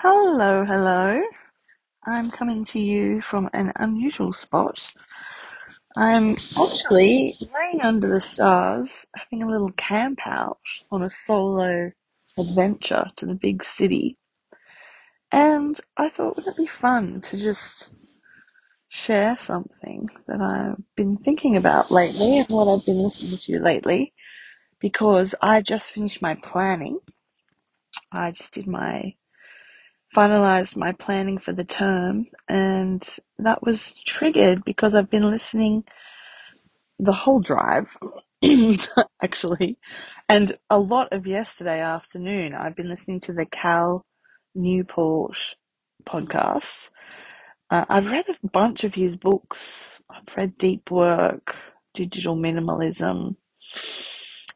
Hello, hello. I'm coming to you from an unusual spot. I'm actually laying under the stars, having a little camp out on a solo adventure to the big city. And I thought, wouldn't it be fun to just share something that I've been thinking about lately and what I've been listening to lately? Because I just finished my planning. I just did my finalized my planning for the term, and that was triggered because I've been listening the whole drive, actually, and a lot of yesterday afternoon. I've been listening to the Cal Newport podcast. Uh, I've read a bunch of his books. I've read Deep Work, Digital Minimalism.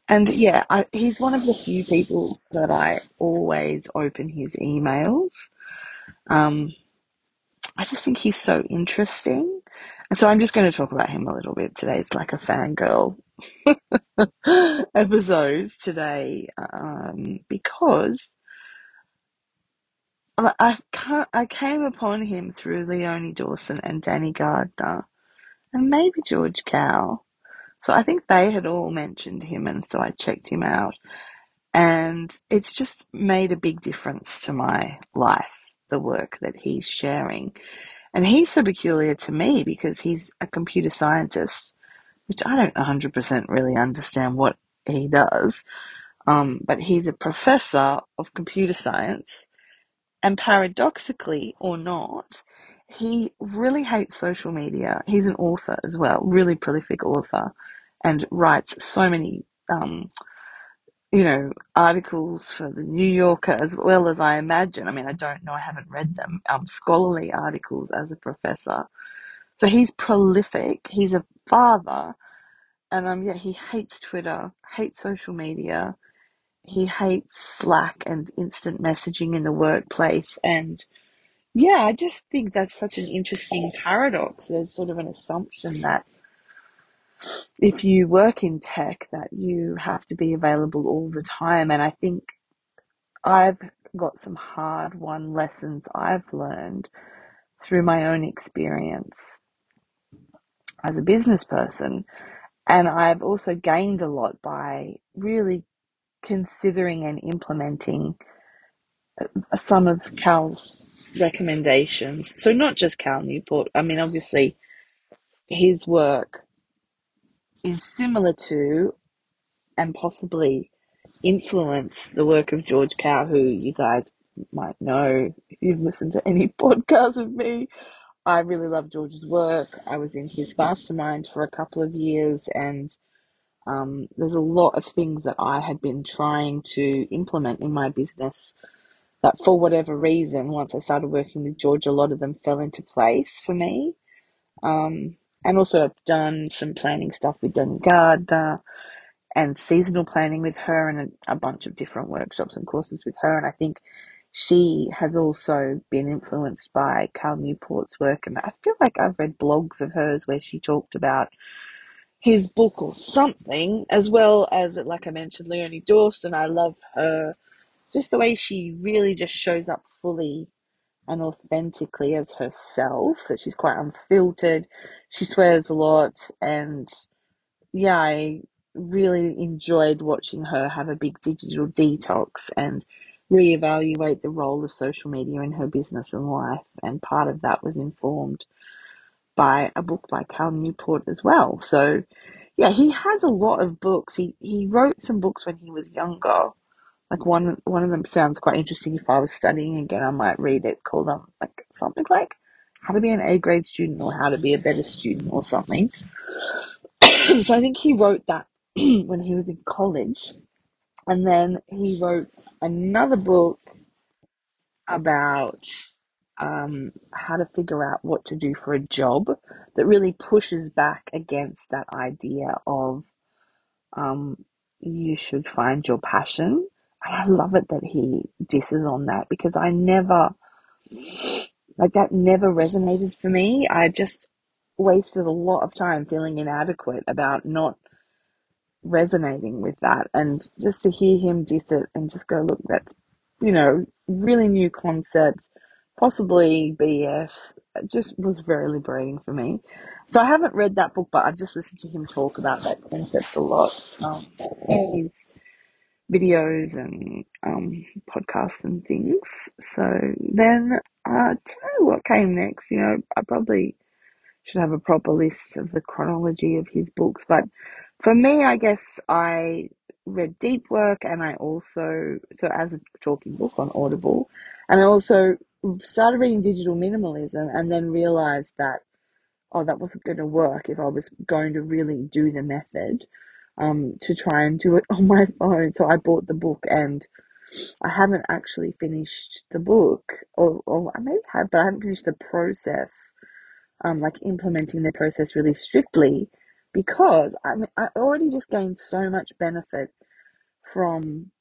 And yeah, I, he's one of the few people that I always open his emails. Um, I just think he's so interesting. And so I'm just going to talk about him a little bit today. It's like a fangirl episode today um, because I, I came upon him through Leonie Dawson and Danny Gardner and maybe George Kao. So I think they had all mentioned him, and so I checked him out. And it's just made a big difference to my life, the work that he's sharing. And he's so peculiar to me because he's a computer scientist, which I don't 100% really understand what he does. Um, but he's a professor of computer science. And paradoxically or not, he really hates social media. He's an author as well, really prolific author, and writes so many um, you know, articles for the New Yorker as well as I imagine. I mean, I don't know, I haven't read them, um, scholarly articles as a professor. So he's prolific. He's a father. And um, yeah, he hates Twitter, hates social media. He hates Slack and instant messaging in the workplace. And yeah, I just think that's such an interesting paradox. There's sort of an assumption that if you work in tech that you have to be available all the time. And I think I've got some hard won lessons I've learned through my own experience as a business person. And I've also gained a lot by really considering and implementing uh, some of Cal's recommendations. So, not just Cal Newport, I mean, obviously, his work is similar to and possibly influence the work of George Kao, who you guys might know if you've listened to any podcast of me. I really love George's work. I was in his mastermind for a couple of years, and um, there's a lot of things that I had been trying to implement in my business that, for whatever reason, once I started working with George, a lot of them fell into place for me. Um, and also, I've done some planning stuff with Danny Gardner and seasonal planning with her and a, a bunch of different workshops and courses with her. And I think she has also been influenced by Cal Newport's work. And I feel like I've read blogs of hers where she talked about his book or something, as well as, like I mentioned, Leonie Dawson. I love her, just the way she really just shows up fully and authentically as herself, that she's quite unfiltered. She swears a lot. And yeah, I really enjoyed watching her have a big digital detox and reevaluate the role of social media in her business and life. And part of that was informed by a book by Cal Newport as well. So, yeah, he has a lot of books. He he wrote some books when he was younger. Like one one of them sounds quite interesting. If I was studying again, I might read it. Call them like something like how to be an A grade student or how to be a better student or something. so I think he wrote that when he was in college. And then he wrote another book about um, how to figure out what to do for a job that really pushes back against that idea of um, you should find your passion. And I love it that he disses on that because I never, like, that never resonated for me. I just wasted a lot of time feeling inadequate about not resonating with that and just to hear him diss it and just go look that's you know really new concept, possibly BS. It just was very liberating for me. So I haven't read that book, but I've just listened to him talk about that concept a lot um, his videos and um, podcasts and things. So then, uh, do you know what came next? You know, I probably should have a proper list of the chronology of his books. But for me, I guess I read Deep Work and I also, so as a talking book on Audible, and I also started reading Digital Minimalism and then realized that, oh, that wasn't going to work if I was going to really do the method. Um, to try and do it on my phone. So I bought the book and I haven't actually finished the book, or, or I may have, but I haven't finished the process um, like implementing the process really strictly because I mean, I already just gained so much benefit from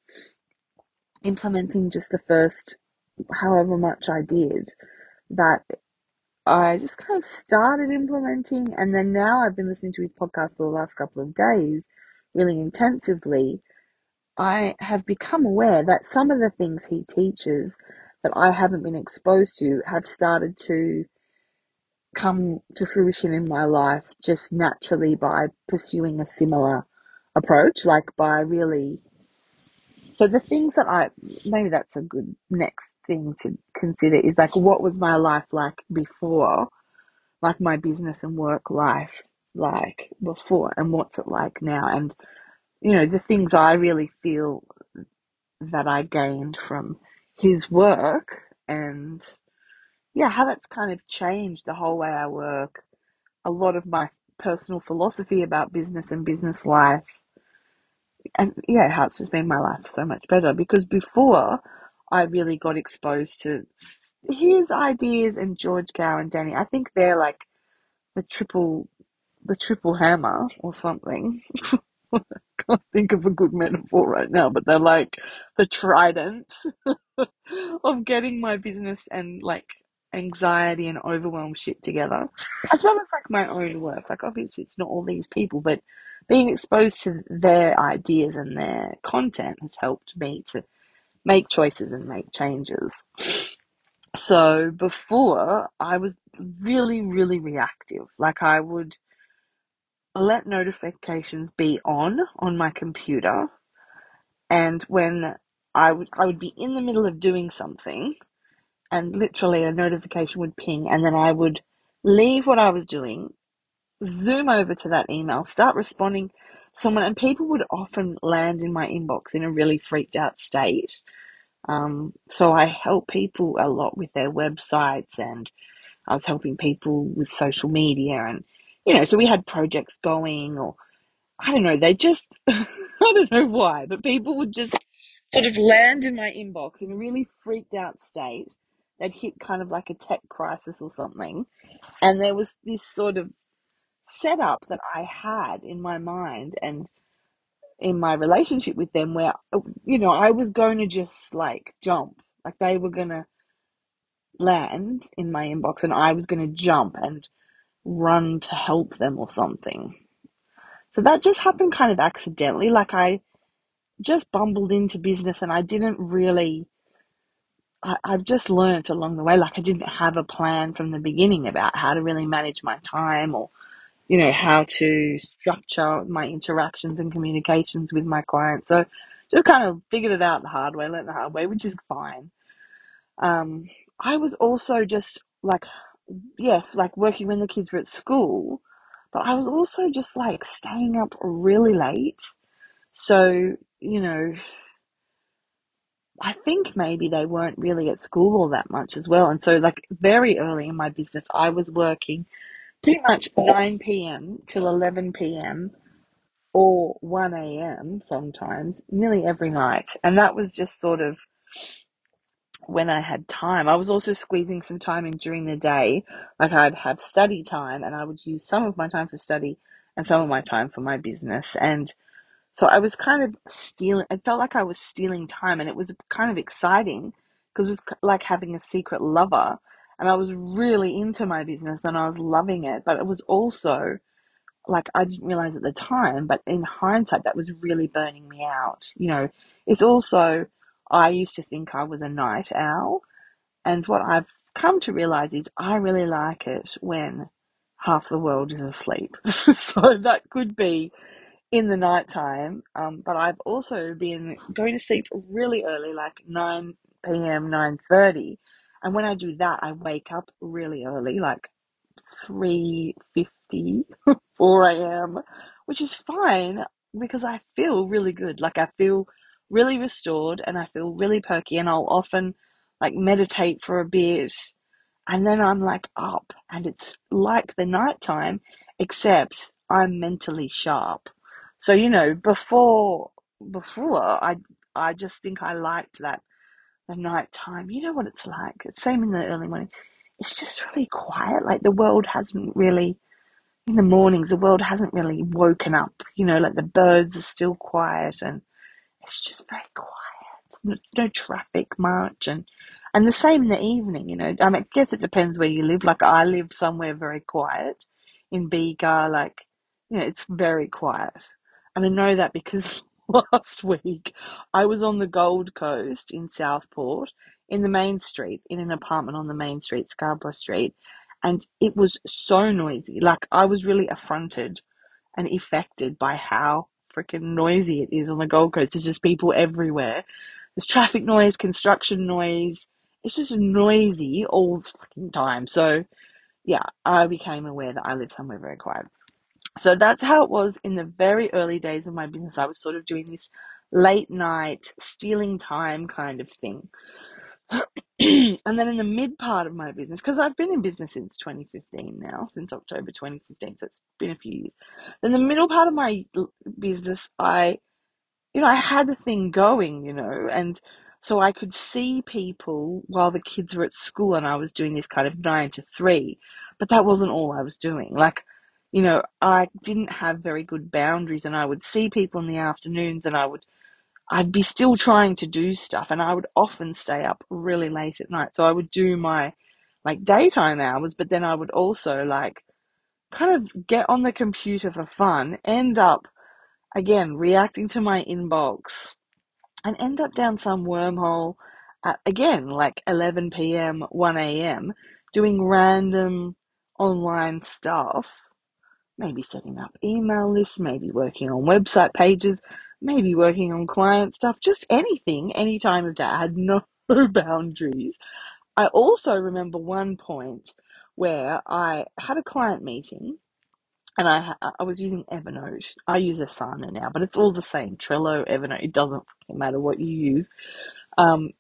implementing just the first however much I did that I just kind of started implementing and then now I've been listening to his podcast for the last couple of days really intensively. I have become aware that some of the things he teaches that I haven't been exposed to have started to come to fruition in my life just naturally by pursuing a similar approach, like by really. So the things that I maybe that's a good next thing to consider is like what was my life like before, like my business and work life like before, and what's it like now, and you know the things I really feel that I gained from his work and yeah, how that's kind of changed the whole way I work, a lot of my personal philosophy about business and business life. And yeah, how it's just made my life so much better because before I really got exposed to his ideas and George Kao and Danny. I think they're like the triple, the triple hammer or something. I can't think of a good metaphor right now, but they're like the trident of getting my business and like anxiety and overwhelm shit together, as well as like my own work. Like obviously it's not all these people, but being exposed to their ideas and their content has helped me to make choices and make changes. So before I was really, really reactive. Like I would let notifications be on on my computer and when I would I would be in the middle of doing something and literally a notification would ping and then I would leave what I was doing, zoom over to that email, start responding someone and people would often land in my inbox in a really freaked out state. Um, so I help people a lot with their websites and I was helping people with social media and you know, so we had projects going or I don't know, they just I don't know why, but people would just sort of land in my inbox in a really freaked out state. They'd hit kind of like a tech crisis or something. And there was this sort of setup that I had in my mind and in my relationship with them where, you know, I was going to just like jump. Like they were going to land in my inbox and I was going to jump and run to help them or something. So that just happened kind of accidentally. Like I just bumbled into business and I didn't really, I, I've just learnt along the way. Like I didn't have a plan from the beginning about how to really manage my time or, you know, how to structure my interactions and communications with my clients. So just kind of figured it out the hard way, learned the hard way, which is fine. Um, I was also just like, yes, like working when the kids were at school, but I was also just like staying up really late. So, you know, I think maybe they weren't really at school all that much as well. And so, like, very early in my business, I was working pretty much 9 p.m. till 11 p.m. or 1 a.m. sometimes, nearly every night. And that was just sort of when I had time. I was also squeezing some time in during the day. Like, I'd have study time, and I would use some of my time for study and some of my time for my business. And so I was kind of stealing, it felt like I was stealing time and it was kind of exciting because it was like having a secret lover. And I was really into my business and I was loving it. But it was also like, I didn't realize at the time, but in hindsight, that was really burning me out. You know, it's also I used to think I was a night owl, and what I've come to realize is I really like it when half the world is asleep. so that could be in the nighttime. Um, but I've also been going to sleep really early, like 9 p.m., 9.30. And when I do that, I wake up really early, like 3.50, 4 a.m., which is fine because I feel really good. Like I feel really restored and I feel really perky and I'll often like meditate for a bit and then I'm like up and it's like the nighttime except I'm mentally sharp. So you know, before before I I just think I liked that the nighttime. You know what it's like. It's same in the early morning. It's just really quiet. Like the world hasn't really in the mornings. The world hasn't really woken up. You know, like the birds are still quiet and it's just very quiet. No, traffic much, and and the same in the evening. You know, I mean, I guess it depends where you live. Like I live somewhere very quiet in Bega. Like you know, it's very quiet, and I know that because last week I was on the Gold Coast in Southport in the main street in an apartment on the main street, Scarborough Street, and it was so noisy. Like I was really affronted and affected by how freaking noisy it is on the Gold Coast. There's just people everywhere. There's traffic noise, construction noise. It's just noisy all the fucking time. So, yeah, I became aware that I live somewhere very quiet. So that's how it was in the very early days of my business. I was sort of doing this late night, stealing time kind of thing. and then in the mid part of my business, because I've been in business since 2015 now, since October 2015, so it's been a few years. In the middle part of my business, I, you know, I had a thing going, you know, and so I could see people while the kids were at school and I was doing this kind of nine to three, but that wasn't all I was doing. Like, you know, I didn't have very good boundaries and I would see people in the afternoons and I would I'd be still trying to do stuff and I would often stay up really late at night. So I would do my like daytime hours, but then I would also like kind of get on the computer for fun, end up again reacting to my inbox and end up down some wormhole at again like 11 p.m., 1 a.m., doing random online stuff maybe setting up email lists, maybe working on website pages, maybe working on client stuff, just anything, any time of day. I had no boundaries. I also remember one point where I had a client meeting and I I was using Evernote. I use Asana now, but it's all the same. Trello, Evernote, it doesn't matter what you use. Um,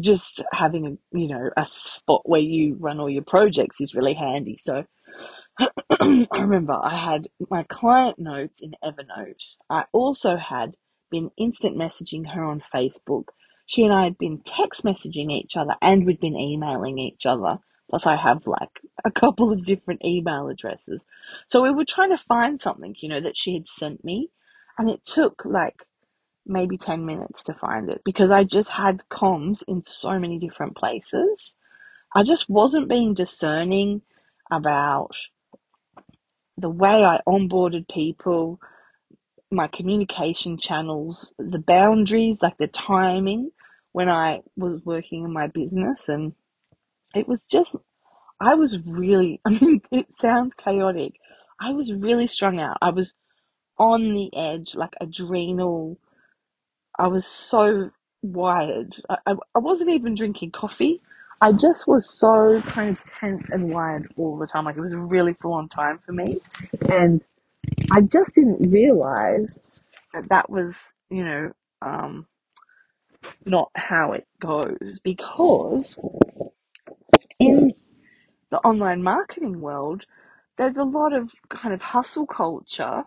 just having a you know a spot where you run all your projects is really handy. So I remember I had my client notes in Evernote. I also had been instant messaging her on Facebook. She and I had been text messaging each other and we'd been emailing each other. Plus, I have like a couple of different email addresses. So we were trying to find something, you know, that she had sent me. And it took like maybe 10 minutes to find it because I just had comms in so many different places. I just wasn't being discerning about the way I onboarded people, my communication channels, the boundaries, like the timing when I was working in my business. And it was just, I was really, I mean, it sounds chaotic. I was really strung out. I was on the edge, like adrenal. I was so wired. I, I, I wasn't even drinking coffee. I just was so kind of tense and wired all the time. Like it was a really full on time for me. And I just didn't realize that that was, you know, um, not how it goes because in the online marketing world, there's a lot of kind of hustle culture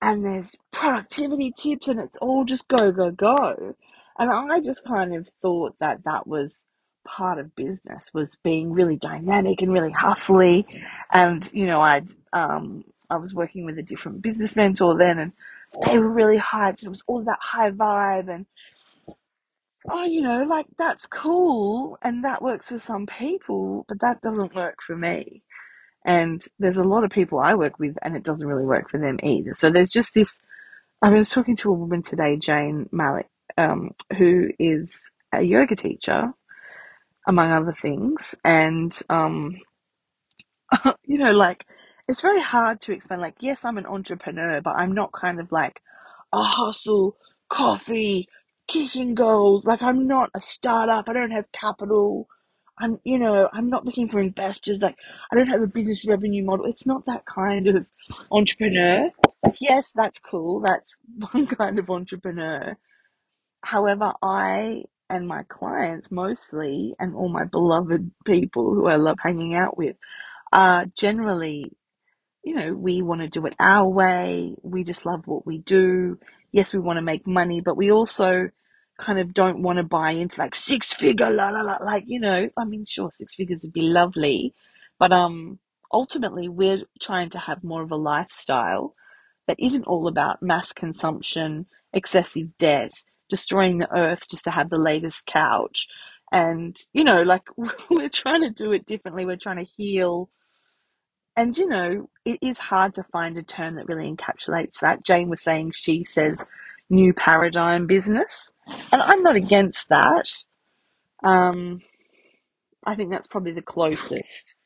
and there's productivity tips and it's all just go, go, go. And I just kind of thought that that was part of business was being really dynamic and really hustly. And, you know, I'd, um, I was working with a different business mentor then and they were really hyped. And it was all that high vibe and, oh, you know, like that's cool and that works for some people, but that doesn't work for me. And there's a lot of people I work with and it doesn't really work for them either. So there's just this, I was talking to a woman today, Jane Malik, um, who is a yoga teacher, among other things. And, um, you know, like, it's very hard to explain. Like, yes, I'm an entrepreneur, but I'm not kind of like a hustle, coffee, kicking goals. Like, I'm not a startup. I don't have capital. I'm, you know, I'm not looking for investors. Like, I don't have a business revenue model. It's not that kind of entrepreneur. Yes, that's cool. That's one kind of entrepreneur. However, I and my clients mostly, and all my beloved people who I love hanging out with, are generally, you know, we want to do it our way. We just love what we do. Yes, we want to make money, but we also kind of don't want to buy into like six figure, la la la. Like, you know, I mean, sure, six figures would be lovely, but um, ultimately, we're trying to have more of a lifestyle that isn't all about mass consumption, excessive debt, destroying the earth just to have the latest couch. And, you know, like we're trying to do it differently. We're trying to heal. And, you know, it is hard to find a term that really encapsulates that. Jane was saying she says new paradigm business. And I'm not against that. Um, I think that's probably the closest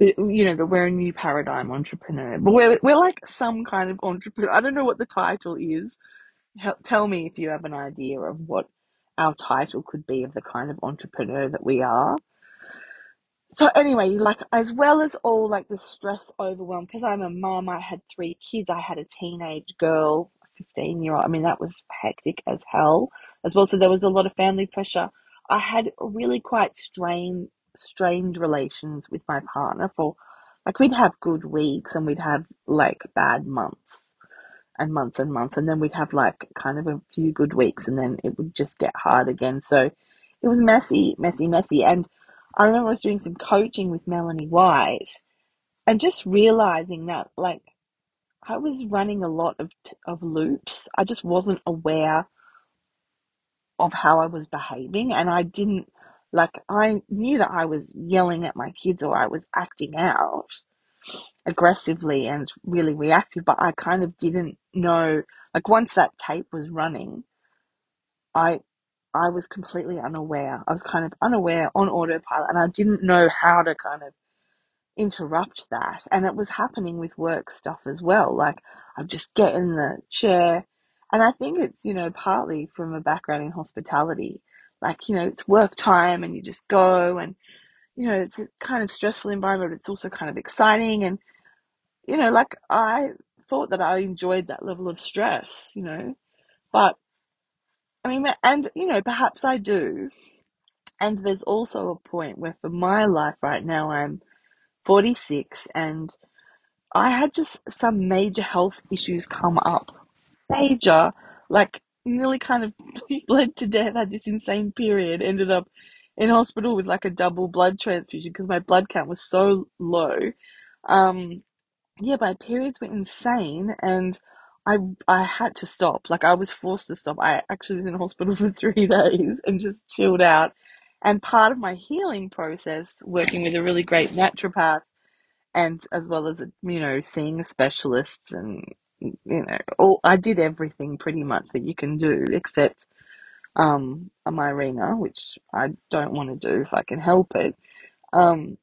you know that we're a new paradigm entrepreneur but we're, we're like some kind of entrepreneur i don't know what the title is Help, tell me if you have an idea of what our title could be of the kind of entrepreneur that we are. So anyway like as well as all like the stress overwhelm because i'm a mom i had three kids i had a teenage girl 15 year old i mean that was hectic as hell as well. So there was a lot of family pressure. I had really quite strained strained relations with my partner for like we'd have good weeks and we'd have like bad months and months and months and then we'd have like kind of a few good weeks and then it would just get hard again. So it was messy messy messy. And i remember i was doing some coaching with melanie white and just realizing that like i was running a lot of of loops. I just wasn't aware of how i was behaving and i didn't like i knew that i was yelling at my kids or i was acting out aggressively and really reactive, but I kind of didn't know. Like once that tape was running, I I was completely unaware. I was kind of unaware on autopilot, and I didn't know how to kind of interrupt that. And it was happening with work stuff as well. Like I'd just get in the chair, and I think it's you know partly from a background in hospitality. Like you know it's work time, and you just go and you know, it's a kind of stressful environment, but it's also kind of exciting. And you know, like I thought that I enjoyed that level of stress, you know, but I mean, and you know, perhaps I do. And there's also a point where for my life right now, I'm 46 and I had just some major health issues come up. Major, like nearly kind of bled to death, had this insane period, ended up in hospital with like a double blood transfusion because my blood count was so low. Um, yeah, my periods were insane and I I had to stop. Like I was forced to stop. I actually was in hospital for three days and just chilled out. And part of my healing process, working with a really great naturopath and as well as you know, seeing specialists and you know, all I did everything pretty much that you can do except um a Mirena, which I don't want to do if I can help it. Um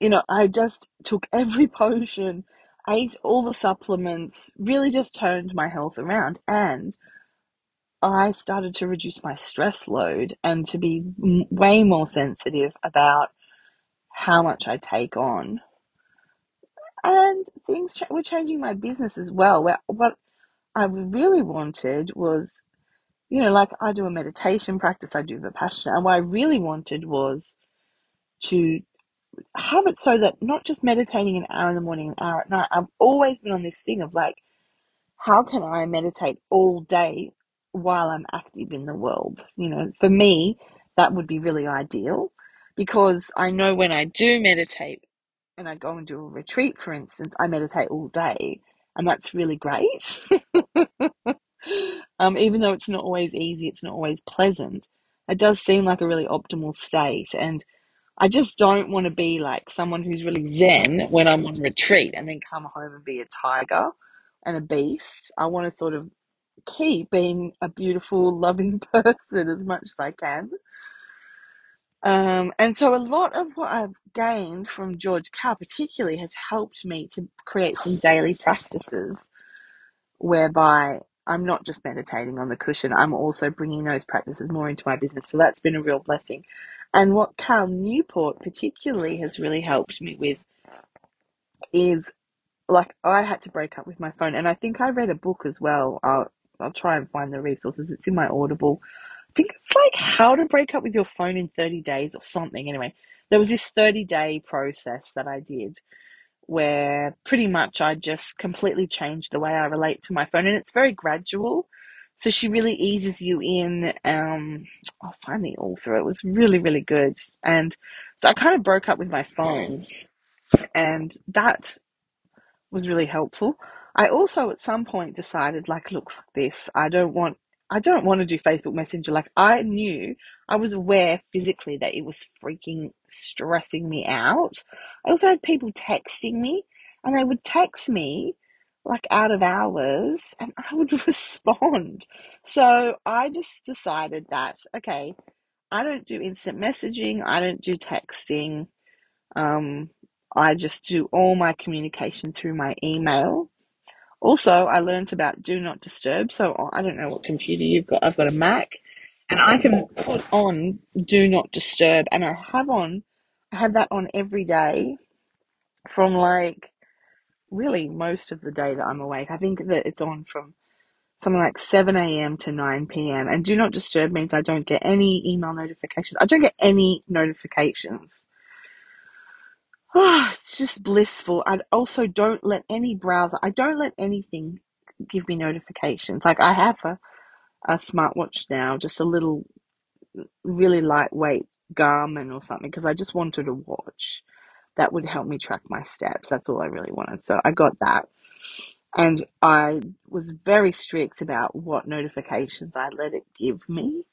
you know, I just took every potion, ate all the supplements, really just turned my health around. And I started to reduce my stress load and to be way more sensitive about how much I take on. And things were changing my business as well. Where what I really wanted was, you know, like I do a meditation practice, I do Vipassana, and what I really wanted was to have it so that not just meditating an hour in the morning, an hour at night. I've always been on this thing of like, how can I meditate all day while I'm active in the world? You know, for me, that would be really ideal because I know when I do meditate and I go and do a retreat, for instance, I meditate all day and that's really great. um, even though it's not always easy, it's not always pleasant. It does seem like a really optimal state and I just don't want to be like someone who's really zen when I'm on retreat and then come home and be a tiger and a beast. I want to sort of keep being a beautiful, loving person as much as I can. Um, and so a lot of what I've gained from George Kao particularly has helped me to create some daily practices whereby I'm not just meditating on the cushion, I'm also bringing those practices more into my business. So that's been a real blessing. And what Cal Newport particularly has really helped me with is like I had to break up with my phone, and I think I read a book as well. I'll I'll try and find the resources. It's in my Audible. I think it's like how to break up with your phone in 30 days or something. Anyway, there was this 30 day process that I did where pretty much I just completely changed the way I relate to my phone, and it's very gradual. So she really eases you in. Um, I'll find the author. It was really, really good. And so I kind of broke up with my phone, and that was really helpful. I also at some point decided like, look, this. I don't want I don't want to do Facebook Messenger. Like I knew I was aware physically that it was freaking stressing me out. I also had people texting me and they would text me like out of hours and I would respond. So I just decided that, okay, I don't do instant messaging, I don't do texting. Um, I just do all my communication through my email. Also, I learned about do not disturb. So I don't know what computer you've got. I've got a Mac and I can put on do not disturb and I have on, I have that on every day from like really most of the day that I'm awake. I think that it's on from something like 7 a.m. to 9 p.m. And do not disturb means I don't get any email notifications. I don't get any notifications. Oh, it's just blissful. I also don't let any browser, I don't let anything give me notifications. Like I have a, a smartwatch now, just a little really lightweight Garmin or something, because I just wanted a watch that would help me track my steps. That's all I really wanted. So I got that. And I was very strict about what notifications I let it give me.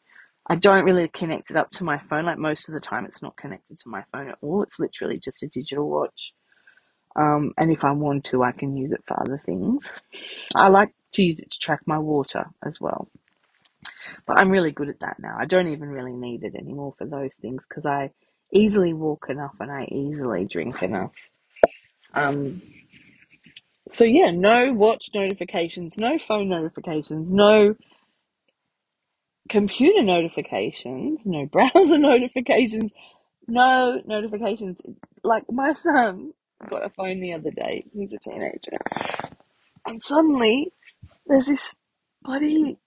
I don't really connect it up to my phone. Like most of the time, it's not connected to my phone at all. It's literally just a digital watch. Um, and if I want to, I can use it for other things. I like to use it to track my water as well. But I'm really good at that now. I don't even really need it anymore for those things because I easily walk enough and I easily drink enough. Um, so yeah, no watch notifications, no phone notifications, no computer notifications, no browser notifications, no notifications. Like my son got a phone the other day. He's a teenager, and suddenly there's this bloody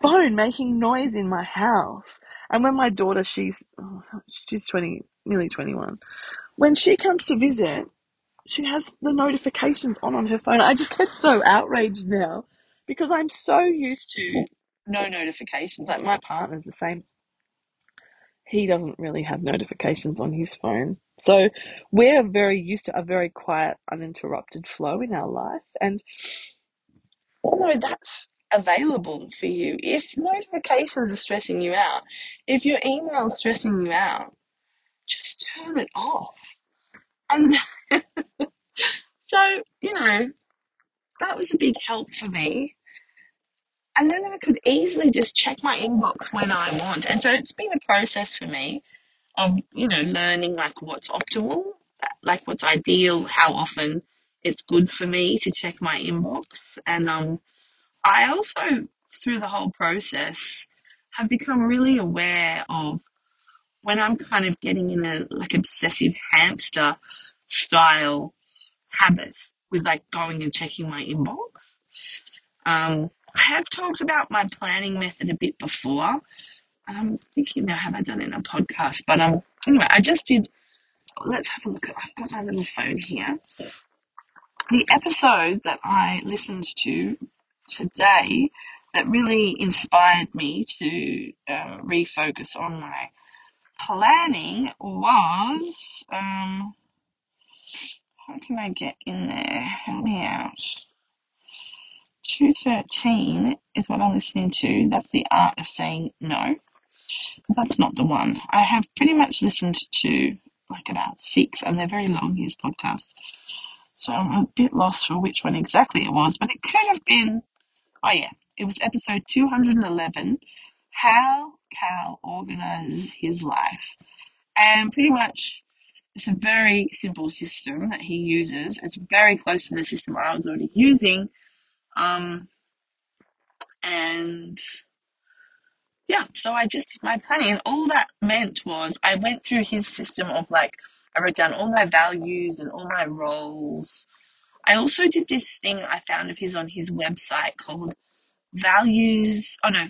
phone making noise in my house. And when my daughter, she's oh, she's twenty, nearly twenty one, when she comes to visit, she has the notifications on on her phone. I just get so outraged now because I'm so used to no notifications. Like my partner's the same. He doesn't really have notifications on his phone. So we're very used to a very quiet, uninterrupted flow in our life. And although that's available for you, if notifications are stressing you out, if your email is stressing you out, just turn it off. And so, you know, that was a big help for me. And then I could easily just check my inbox when I want. And so it's been a process for me of, you know, learning like what's optimal, like what's ideal, how often it's good for me to check my inbox. And um, I also, through the whole process, have become really aware of when I'm kind of getting in a like obsessive hamster style habit with like going and checking my inbox. Um, I have talked about my planning method a bit before. I'm thinking now, have I done it in a podcast? But um, anyway, I just did. Let's have a look. I've got my little phone here. The episode that I listened to today that really inspired me to uh, refocus on my planning was um, how can I get in there? Help me out. 213 is what I'm listening to. That's the art of saying no. That's not the one. I have pretty much listened to like about six, and they're very long, these podcasts. So I'm a bit lost for which one exactly it was, but it could have been, oh yeah, It was episode 211 How Cal Organizes His Life. And pretty much it's a very simple system that he uses. It's very close to the system I was already using. Um, and yeah, so I just did my planning. And all that meant was I went through his system of like, I wrote down all my values and all my roles. I also did this thing I found of his on his website called Values. Oh no,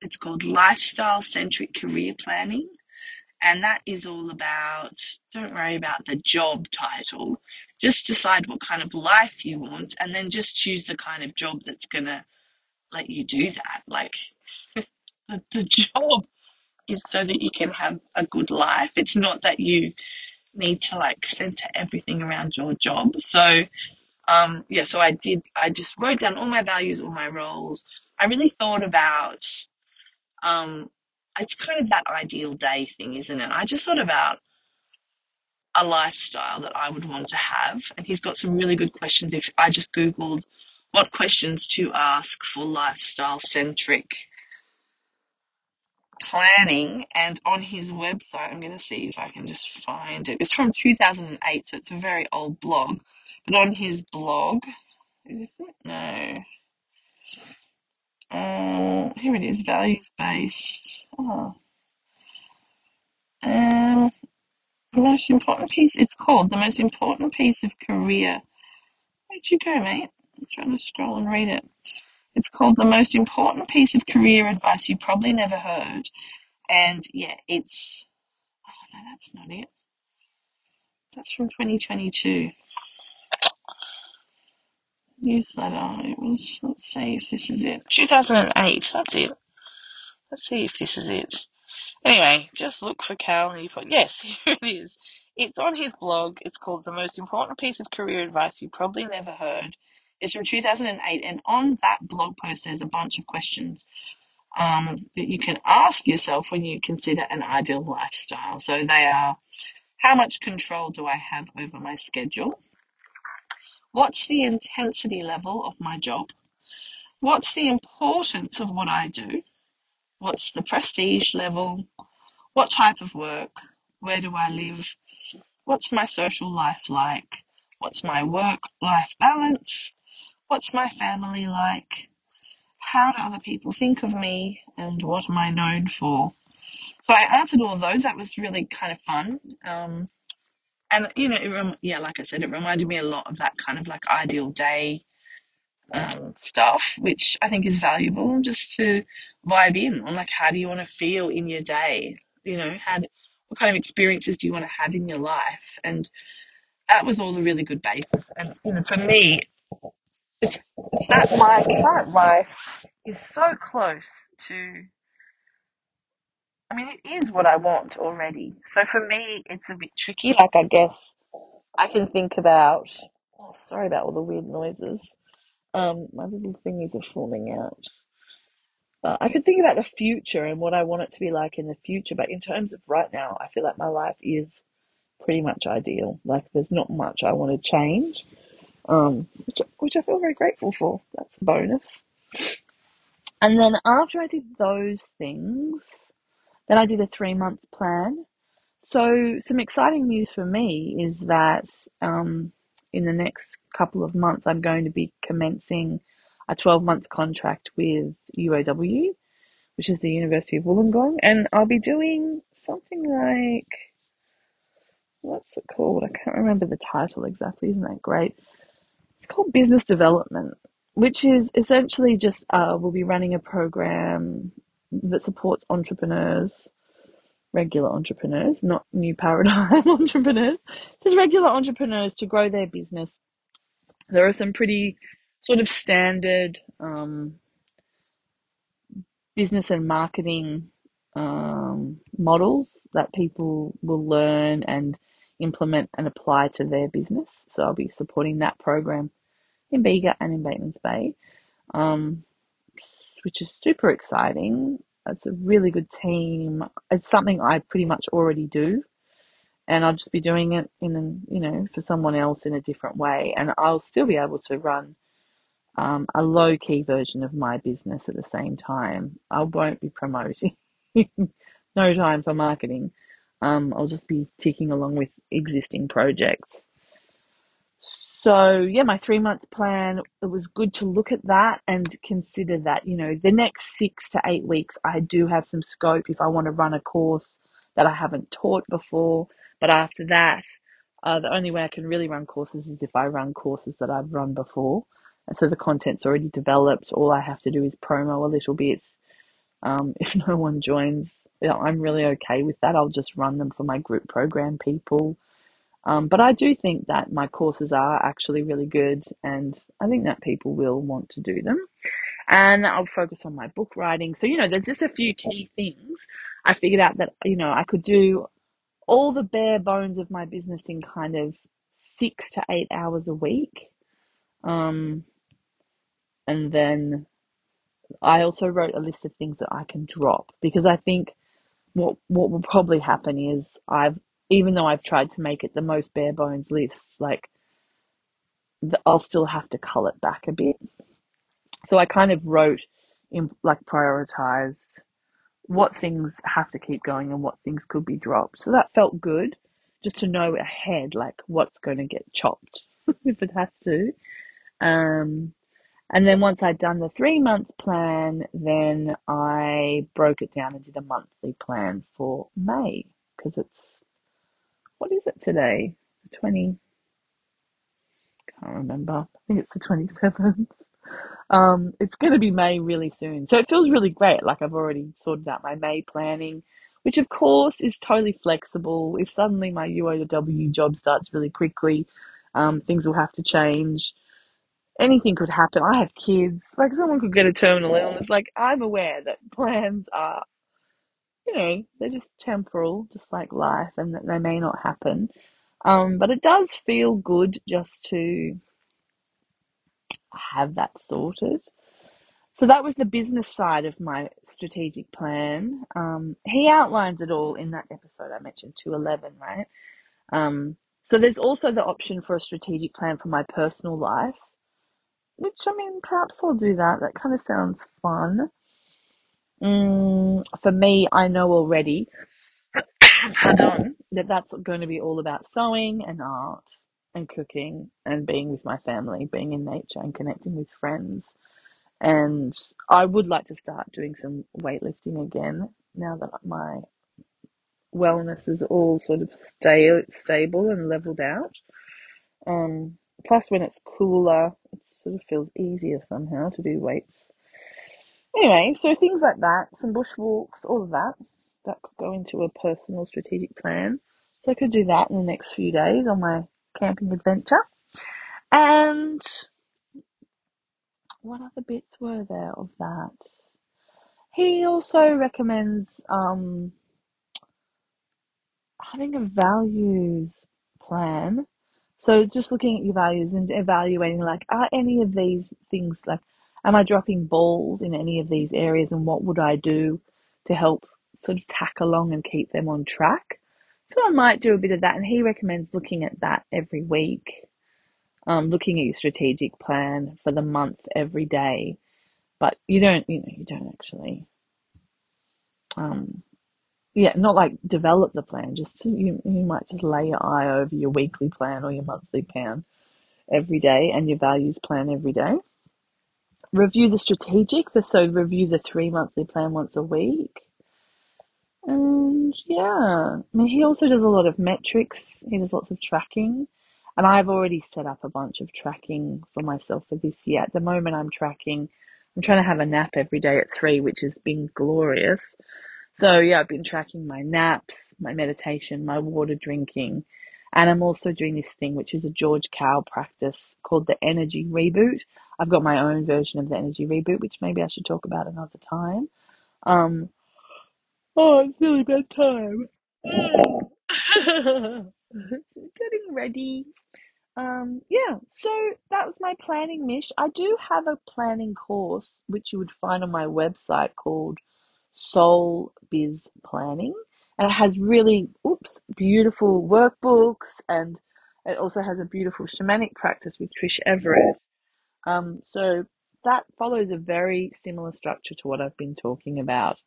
it's called Lifestyle Centric Career Planning. And that is all about, don't worry about the job title. Just decide what kind of life you want and then just choose the kind of job that's going to let you do that. Like, the, the job is so that you can have a good life. It's not that you need to like center everything around your job. So, um, yeah, so I did, I just wrote down all my values, all my roles. I really thought about, um, it's kind of that ideal day thing, isn't it? I just thought about a lifestyle that I would want to have. And he's got some really good questions. If I just Googled what questions to ask for lifestyle centric planning, and on his website, I'm going to see if I can just find it. It's from 2008, so it's a very old blog. But on his blog, is this it? No. Um, here it is, values based. Oh. Um, the most important piece, it's called the most important piece of career. Where'd you go, mate? I'm trying to scroll and read it. It's called the most important piece of career advice you probably never heard. And yeah, it's, oh no, that's not it. That's from 2022. Newsletter. It was, let's see if this is it. 2008, that's it. Let's see if this is it. Anyway, just look for Cal and you put, yes, here it is. It's on his blog. It's called The Most Important Piece of Career Advice You Probably Never Heard. It's from 2008. And on that blog post, there's a bunch of questions um, that you can ask yourself when you consider an ideal lifestyle. So they are how much control do I have over my schedule? What's the intensity level of my job? What's the importance of what I do? What's the prestige level? What type of work? Where do I live? What's my social life like? What's my work life balance? What's my family like? How do other people think of me? And what am I known for? So I answered all of those. That was really kind of fun. Um, and, you know, it rem- yeah, like I said, it reminded me a lot of that kind of like ideal day um, stuff, which I think is valuable just to vibe in on like how do you want to feel in your day? You know, do, what kind of experiences do you want to have in your life? And that was all a really good basis. And you know, for me, it's, it's that my current life is so close to. I mean, it is what I want already. So for me, it's a bit tricky. Like I guess I can think about. Oh, sorry about all the weird noises. Um, my little thingies are falling out. Uh, I could think about the future and what I want it to be like in the future, but in terms of right now, I feel like my life is pretty much ideal. Like there's not much I want to change, um, which which I feel very grateful for. That's a bonus. And then after I did those things, then I did a three month plan. So some exciting news for me is that um, in the next couple of months, I'm going to be commencing a 12 month contract with UOW, which is the University of Wollongong, and I'll be doing something like what's it called? I can't remember the title exactly. Isn't that great? It's called business development, which is essentially just uh, we'll be running a program that supports entrepreneurs, regular entrepreneurs, not new paradigm entrepreneurs, just regular entrepreneurs to grow their business. There are some pretty sort of standard um, business and marketing um, models that people will learn and implement and apply to their business. So I'll be supporting that program in Bega and in Batemans Bay, um, which is super exciting. It's a really good team. It's something I pretty much already do, and I'll just be doing it in, you know, for someone else in a different way, and I'll still be able to run um, a low key version of my business at the same time. I won't be promoting, no time for marketing. Um, I'll just be ticking along with existing projects. So yeah, my three month plan, it was good to look at that and consider that, you know, the next six to eight weeks, I do have some scope if I want to run a course that I haven't taught before. But after that, uh, the only way I can really run courses is if I run courses that I've run before. And so the content's already developed. All I have to do is promo a little bit. Um, if no one joins, you know, I'm really okay with that. I'll just run them for my group program people um, but I do think that my courses are actually really good, and I think that people will want to do them. And I'll focus on my book writing. So, you know, there's just a few key things. I figured out that, you know, I could do all the bare bones of my business in kind of six to eight hours a week. Um, and then I also wrote a list of things that I can drop because I think what what will probably happen is I've even though I've tried to make it the most bare bones list, like the, I'll still have to cull it back a bit. So I kind of wrote in like prioritized what things have to keep going and what things could be dropped. So that felt good just to know ahead like what's going to get chopped if it has to. Um, and then once I'd done the three month plan, then I broke it down and did a monthly plan for May because it's what is it today? The 20, can't remember. I think it's the 27th. Um, it's going to be May really soon. So it feels really great. Like I've already sorted out my May planning, which of course is totally flexible. If suddenly my UOW job starts really quickly, um, things will have to change. Anything could happen. I have kids. Like someone could get a terminal illness. Like I'm aware that plans are, you know, they're just temporal, just like life, and that they may not happen. Um, but it does feel good just to have that sorted. So that was the business side of my strategic plan. Um, he outlines it all in that episode I mentioned, 211, right? Um, so there's also the option for a strategic plan for my personal life, which I mean, perhaps I'll do that. That kind of sounds fun. Mm, for me, I know already, pardon, that that's going to be all about sewing and art and cooking and being with my family, being in nature and connecting with friends. And I would like to start doing some weightlifting again now that my wellness is all sort of stay, stable and leveled out. Um, plus, when it's cooler, sort of feels easier somehow to do weights. Anyway, so things like that, some bushwalks, all of that, that could go into a personal strategic plan. So I could do that in the next few days on my camping adventure. And what other bits were there of that? He also recommends um, having a values plan. So just looking at your values and evaluating like, are any of these things like, am I dropping balls in any of these areas and what would I do to help sort of tack along and keep them on track? So I might do a bit of that and he recommends looking at that every week. Um, looking at your strategic plan for the month every day, but you don't, you know, you don't actually, um, yeah, not like develop the plan. Just you, you might just lay your eye over your weekly plan or your monthly plan every day, and your values plan every day. Review the strategic, so review the three monthly plan once a week. And yeah, I mean, he also does a lot of metrics. He does lots of tracking. And I've already set up a bunch of tracking for myself for this year. At the moment, I'm tracking, I'm trying to have a nap every day at three, which has been glorious. So yeah, I've been tracking my naps, my meditation, my water drinking, and I'm also doing this thing, which is a George Kao practice called the energy reboot. I've got my own version of the energy reboot, which maybe I should talk about another time. Um, oh, it's nearly bedtime. Getting ready. Um, yeah, so that was my planning mish. I do have a planning course which you would find on my website called Soul Biz Planning, and it has really oops beautiful workbooks, and it also has a beautiful shamanic practice with Trish Everett. Um, so that follows a very similar structure to what I've been talking about,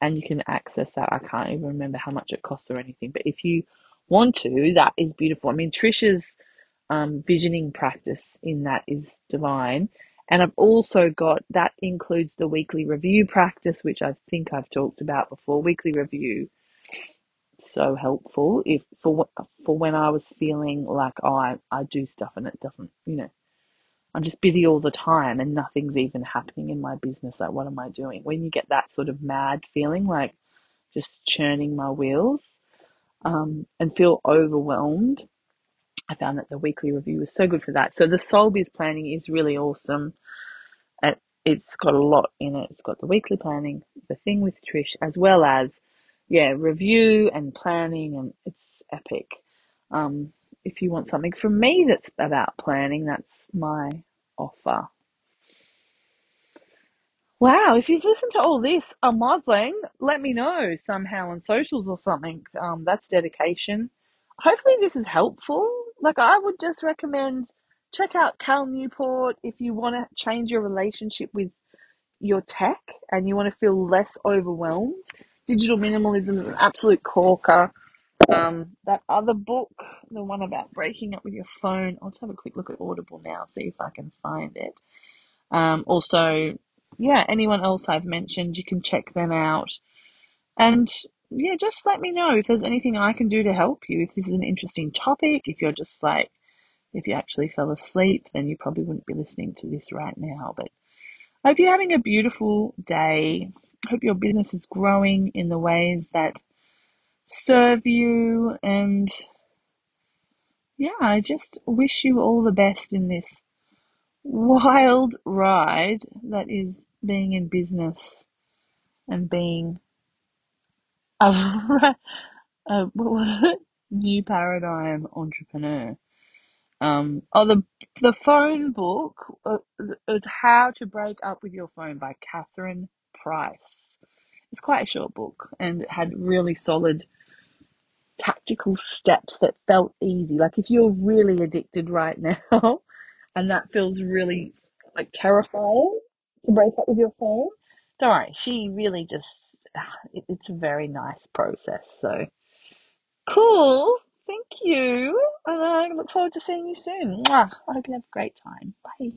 and you can access that. I can't even remember how much it costs or anything, but if you want to, that is beautiful. I mean, Trish's um, visioning practice in that is divine. And I've also got that includes the weekly review practice, which I think I've talked about before. Weekly review, so helpful if for for when I was feeling like oh I, I do stuff and it doesn't you know I'm just busy all the time and nothing's even happening in my business. Like what am I doing? When you get that sort of mad feeling, like just churning my wheels, um, and feel overwhelmed I found that the weekly review was so good for that. So the Soul Biz planning is really awesome. It, it's got a lot in it. It's got the weekly planning, the thing with Trish, as well as, yeah, review and planning, and it's epic. Um, if you want something from me that's about planning, that's my offer. Wow, if you've listened to all this, a Mosling, let me know somehow on socials or something. Um, that's dedication. Hopefully, this is helpful. Like, I would just recommend check out Cal Newport if you want to change your relationship with your tech and you want to feel less overwhelmed. Digital minimalism is an absolute corker. Um, that other book, the one about breaking up with your phone, I'll just have a quick look at Audible now, see if I can find it. Um, also, yeah, anyone else I've mentioned, you can check them out. And yeah, just let me know if there's anything I can do to help you. If this is an interesting topic, if you're just like, if you actually fell asleep, then you probably wouldn't be listening to this right now. But I hope you're having a beautiful day. I hope your business is growing in the ways that serve you. And yeah, I just wish you all the best in this wild ride that is being in business and being a, a what was it? New paradigm entrepreneur. Um, oh, the the phone book uh, is How to Break Up with Your Phone by Catherine Price. It's quite a short book and it had really solid tactical steps that felt easy. Like if you're really addicted right now and that feels really like terrifying to break up with your phone, don't worry. She really just, it, it's a very nice process. So cool. Thank you. And I look forward to seeing you soon. Mwah. I hope you have a great time. Bye.